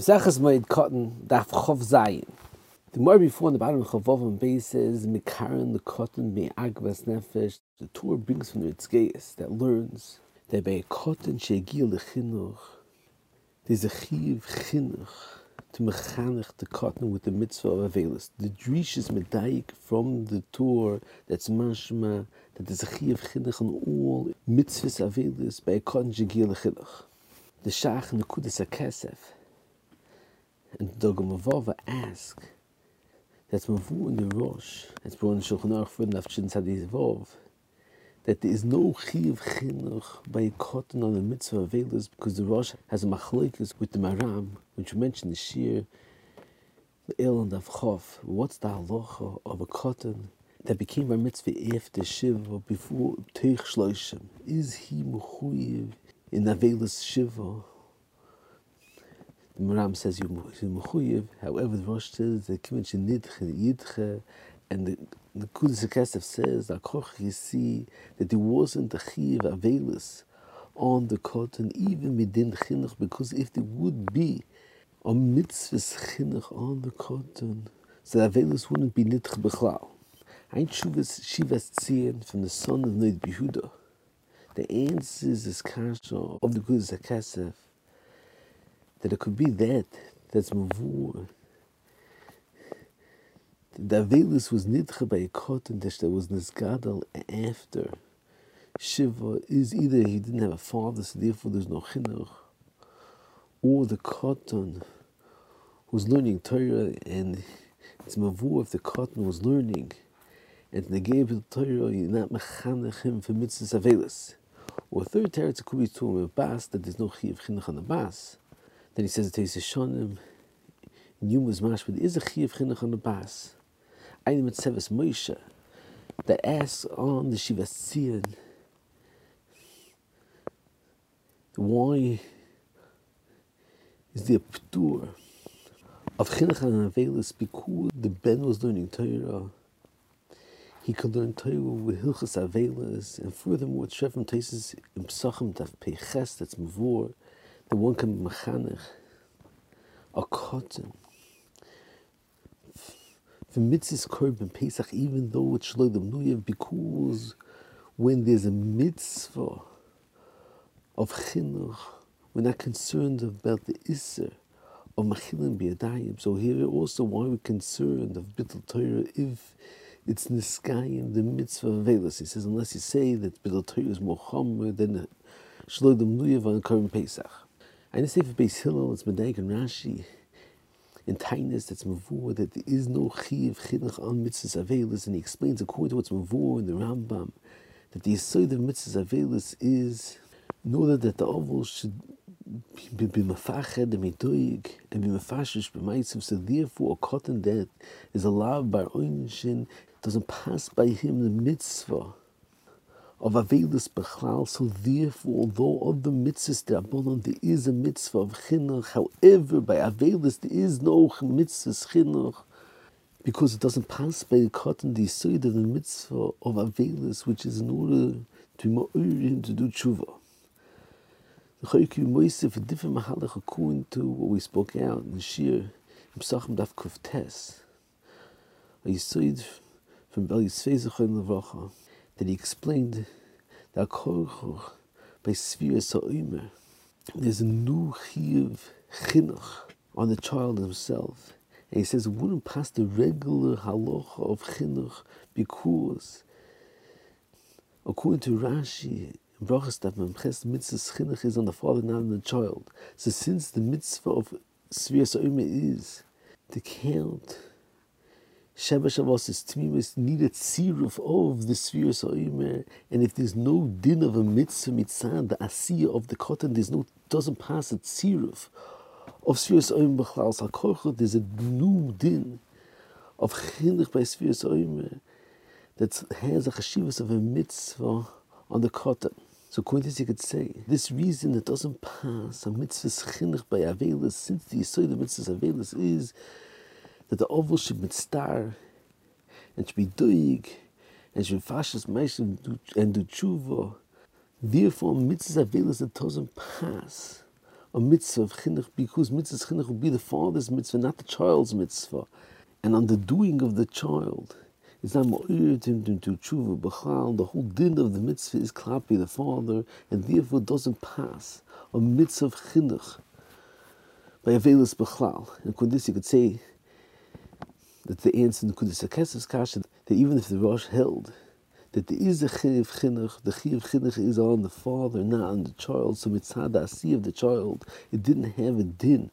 Mesachas Moed Cotton Daf Chov Zayin. The more before on the bottom of Chavov and base says Mikaran the cotton me agvas nefesh. The Torah brings from the Ritzgeis that learns that by a cotton shegil lechinuch there's a chiv chinuch to mechanech the cotton with the mitzvah of Avelis. The drish is medayik from the Torah that's mashma that there's a chiv chinuch on all mitzvahs Avelis by a cotton shegil lechinuch. The Shach and the Kudus HaKesef and Dogamavova ask, that's Mavu in the Rosh, that's brought in Shulchan Aruch for Nafshin Tzadizvov, that there is no chiv chinuch by cotton on the mitzvah of Velas because the Rosh has a machlokes with the Maram, which we mentioned the Shir, the El and Avchof. What's the halacha of a cotton that became a mitzvah after Shiva before Teich Shloshim? Is he mechuyev in Avelis Shiva? The Maram says you mechuyev. However, the Rosh says the kibbutz nidche yidche, and the the Kudus Kesef says that you see that there wasn't a chiv avelis on the cotton even midin chinuch because if there would be a mitzvah chinuch on the cotton, so the avelis wouldn't be nidche bechlal. Ein Shuvas Shivas Tzion from the son of Noid Behuda. The answer is this kasha of the Kudus Kesef that it could be that that's mavur. The Avelis was nidcha by a cotton dish that was nisgadal after Shiva is either he didn't have a father, so therefore there's no chinuch, or the cotton was learning Torah and it's mavur if the cotton was learning and they gave the Torah, you're not mechanech him for mitzvahs Avelis. Or third teretz could be to a bas that there's no chiv chinuch on the bas. Then he says it takes a shonim. Yumas mash, there is a chiv chinuch on the bas. Einem mit Seves Moshe that asks on the Shiva Tzion why is there a ptur of chinuch and avelis because the ben was learning Torah. He could learn Torah with hilchas avelis, and furthermore, Trevim Tesis in Psachim Daf Peches that's mavur that one can be mechanech a cotton for mitzvah's korban Pesach, even though it's shloim nuyev, because when there's a mitzvah of chinuch, we're not concerned about the iser of machilim biyadayim. So here also why we're concerned of bittul Torah if it's niskayim the mitzvah of Velas. He says unless you say that bittul Torah is more chomer than shloim nuyev on korban Pesach. Say for Beis Hillel, it's Medaik and Rashi in tightness that's mavur that there is no chiv chinuch on mitzvahs avelis, and he explains according to what's mavur in the Rambam that the yisoid of mitzvahs avelis is in order that the oval should be, be mafached and midoig and be mafashish b'maitzim. So therefore, a cotton that is allowed by Oinshin doesn't pass by him the mitzvah of Avelis Bechlal. So therefore, although of the mitzvahs Rabbanon there is a mitzvah of chinuch, however, by Avelis there is no mitzvahs chinuch, because it doesn't pass by the cotton the side of the mitzvah of Avelis, which is in order to be him to do tshuva. The Chayki Moisef a different mahalach according to what we spoke out in Shir in Psachim Daf Kuf. A Yisoid from Bel Yisfei Zechon Levracha that he explained that Korchoch by Svir Sa'omer, there's a new chiv chinuch on the child himself. And he says it wouldn't pass the regular halacha of chinuch because, according to Rashi, Brachas that Memches mitzvah chinuch is on the father, not on the child. So since the mitzvah of Svir Sa'omer is to count Sheba Shabbos is Tmimus needed siruf of the sphere Oimer, and if there's no din of a mitzvah mitzvah, the asiya of the cotton, there's no doesn't pass a siruf of sphere Oimer b'chlal sakorcha. There's a new din of chinuch by sphere Oimer that has a chashivas of a mitzvah on the cotton. So this, you could say this reason that doesn't pass a mitzvah chinuch by avelis, since the yisoid of mitzvah avelis is that the oval should be star and should be doig and should fashion and do tshuva. Therefore, mitzvahs avelis that doesn't pass a mitzvah of chinuch because mitzvah chinuch will be the father's mitzvah, not the child's mitzvah. And on the doing of the child, it's not ma'ir to tshuva b'chal. The whole din of the mitzvah is klapi the father, and therefore doesn't pass a mitzvah of chinuch by avelis b'chal. And this, you could say that the answer in the Kudus HaKesef Kasha, that even if the Rosh held that there is a chiv chinuch, the chiv chinuch is on the father, not on the child. So mitzvah the of the child, it didn't have a din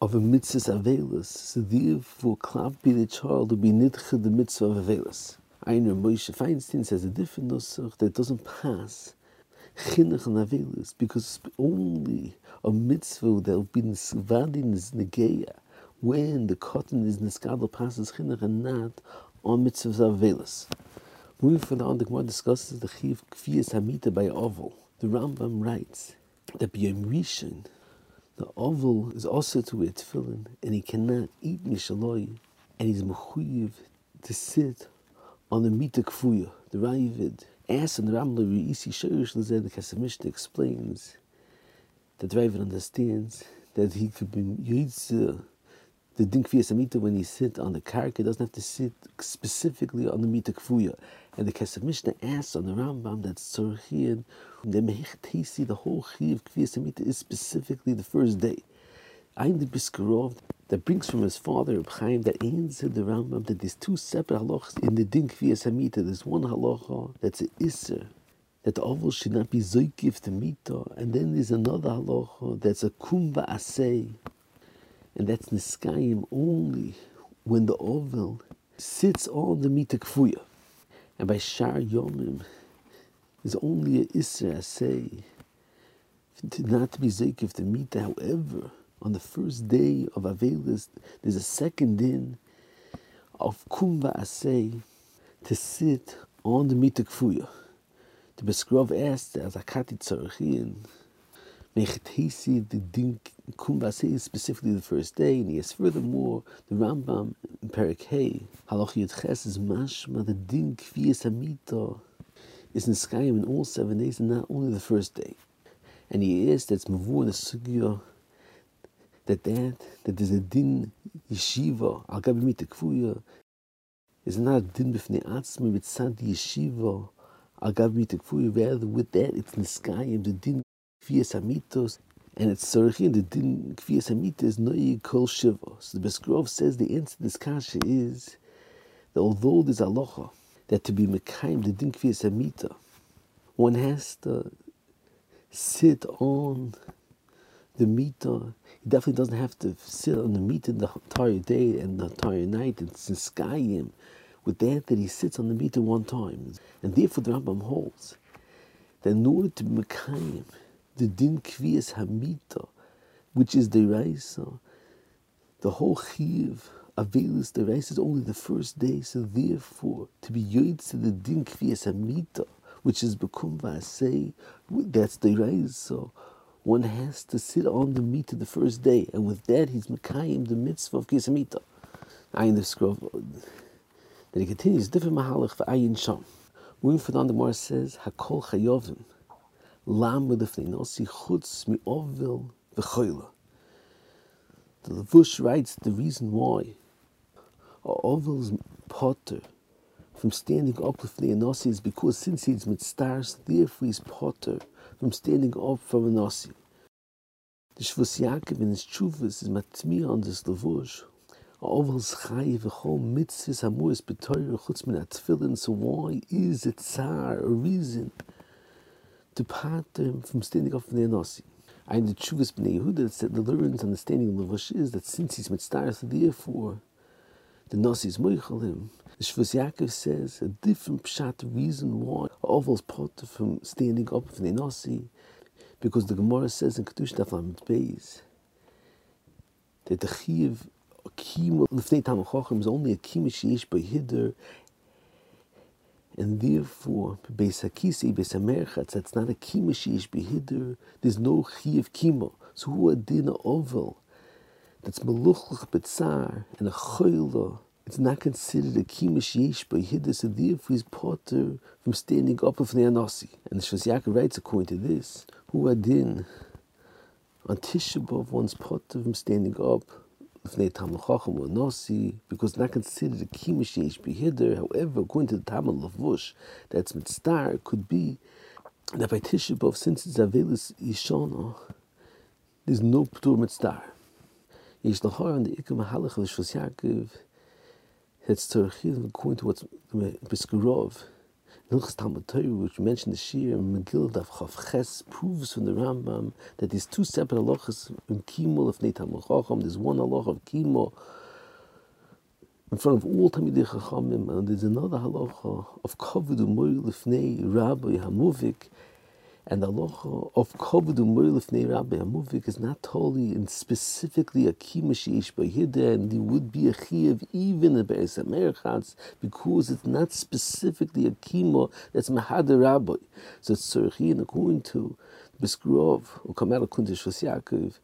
of a mitzvah avelus. So therefore, klapi the child would be nidcha the mitzvah of avelus. Einer Moshe Feinstein says a different nusach that doesn't pass chinuch and avelus because only a mitzvah that will be nisvadin is negeya when the cotton is niskadal passes chinuch and not on mitzvahs avelus. Moving further on, the Gemara discusses the chiv kfiyas hamita by oval. The Rambam writes that b'yom rishon, the oval is also to wear tefillin, and he cannot eat mishaloi, and he's mechuyev to sit on the mita kfuya. The Ravid asks in the Rambam Reisi Shorish Lezer, the Kesef explains that the Ravid understands that he could be yitzah the din amita when he sit on the karka doesn't have to sit specifically on the mita kfuya. And the Kesef Mishnah asks on the Rambam that Tzorchian, the Mehichtesi, the whole chiv kviyas amita is specifically the first day. Ein the Brisker Rav that brings from his father Chaim that answered the Rambam that there's two separate halachas in the din kviyas. There's one halacha that's an iser that the oval should not be zoikif to mita, and then there's another halacha that's a kumba asay and that's niskayim only when the oval sits on the mita kfuya. And by shar yomim is only a isra say not to be zekiv the mita. However, on the first day of Avelis, there's a second din of kumva asay to sit on the mita kfuya. The Brisker Rav asked as Akati Tzarachin, Mechetesi the din Kumbase is specifically the first day, and yes, furthermore, the Rambam in Perik Hey, Halach Yud Ches is mashma, the din kviyas amita is in Skayim in all seven days, and not only the first day. And he is that's mavu in the sugya that that that there's a din yeshiva al gabi mita is not a din b'fnei atzma sad yeshiva al gabi mita. Rather, with that, it's niskayim the din Kvias Amitos, and it's Sarachin, the Din Amita is Noi Kol Shiva. So the Brisker Rav says the answer to this kasha is that although there's aloha, that to be Mekayim, the Din Amita, one has to sit on the mita. He definitely doesn't have to sit on the mita the entire day and the entire night and him with that that he sits on the mita one time. And therefore the Rambam holds that in order to be Mekayim, the din kviyas hamita, which is the raisa. Uh, the whole chiv avelis the raisa is only the first day, so therefore to be yoid to the din kviyas hamita, which is bekum say that's the raisa. One has to sit on the mita the first day, and with that he's mekayim the mitzvah of kviyas hamita. I the scroll. Then he continues different mahalach for ayin sham. Moving further the Gemara says hakol chayovim. Lam L'Fnei Nosi Chutz Mi'ovil V'choyle. The Levush writes the reason why Ovil's potter from standing up with the Nosi is because since he's with stars, therefore he's potter from standing up from a Nosi. The Shvus Yaakov in his Chuvas is matmir on this Levush. Ovil's Chayiv V'chol Mitzvahs Hamuris B'toyer Chutz Min Atfilin. So why is it Tsar a reason? Depart from standing up from the Nasi. I the Chuvas Bnei Yehuda said the Lurin's understanding of Levush is that since he's mitzvah, so therefore the Nasi is moichalim. The Shvus Yaakov says a different pshat reason why Oval's part from standing up from the Nasi, because the Gemara says in Kedush Daflam Beis that the Chiv Kima Lefnei Tam is only a Kima Sheish by Hidder and therefore, Beisakisi, Beisamerchatz, that's not a kima sheish behider, there's no chi of kima. So who a oval that's meluchlich betzar and a choyla, it's not considered a kima sheish behider, so therefore he's potter from standing up of the anasi. And the writes according to this, who a din? On Tisha B'Av, one's pot of him standing up, Lifnei Talmud Chacham or Nasi, because not considered a Kimish Yesh Behider. However, according to the Talmud Lavush, that's Mitzstar, could be that by Tisha B'Av, since it's Avelis Yishana, there's no Ptur Mitzstar. Yesh Lahar on the Ikam Mahalach of Shvus Yaakov, it's Tzorchim, according to what's Brisker Rav, Hilchas Talmud Torah, which mentioned the Shir Megillah Daf Chav Ches, proves from the Rambam that there's two separate halachas in Kimol of Talmud Chacham. There's one halacha of Kimol in front of all Talmidei Chachamim, and there's another halacha of Kavod Umoy Lefnei Rabbi Hamuvik, and the halacha of Kavod Umoy Lefnei Rabbi Hamuvik is not totally and specifically a Kimash Yesh Bahida, and there would be a Chiyav even in Be'ez HaMerchatz, because it's not specifically a Kimo that's Mahad Rabbi. So it's Tzorchin, according to Biskrov, or Kamal Kundish Yaakov,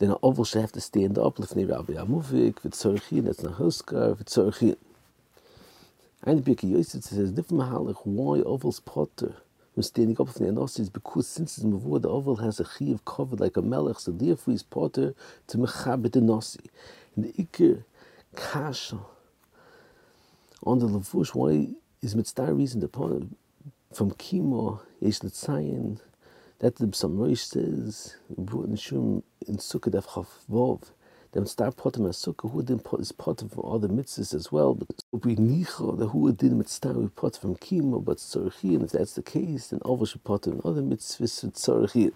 then an oval should have to stand up, Lefnei Rabbi V'tzorchin, that's Nahoskar, V'tzorchin. And Birkei Yosef says, different mahalach, why oval's potter? When standing up from the anos is because since it's mavur, the oval has a chiv covered like a melech, so therefore he's potter to mechabit the nasi. In the ikir kasha on the lavush, why is mitzvah reason the potter from kimo yesh netzayin that the Samroish says brought in Shum in Sukkah Daf Chavvov then start potem and sukkah who did is pot of other mitzvahs as well. But we nicho the who did mitzvah we pot from kimo, but tzorchin. If that's the case, then over should pot other mitzvahs with tzorchin.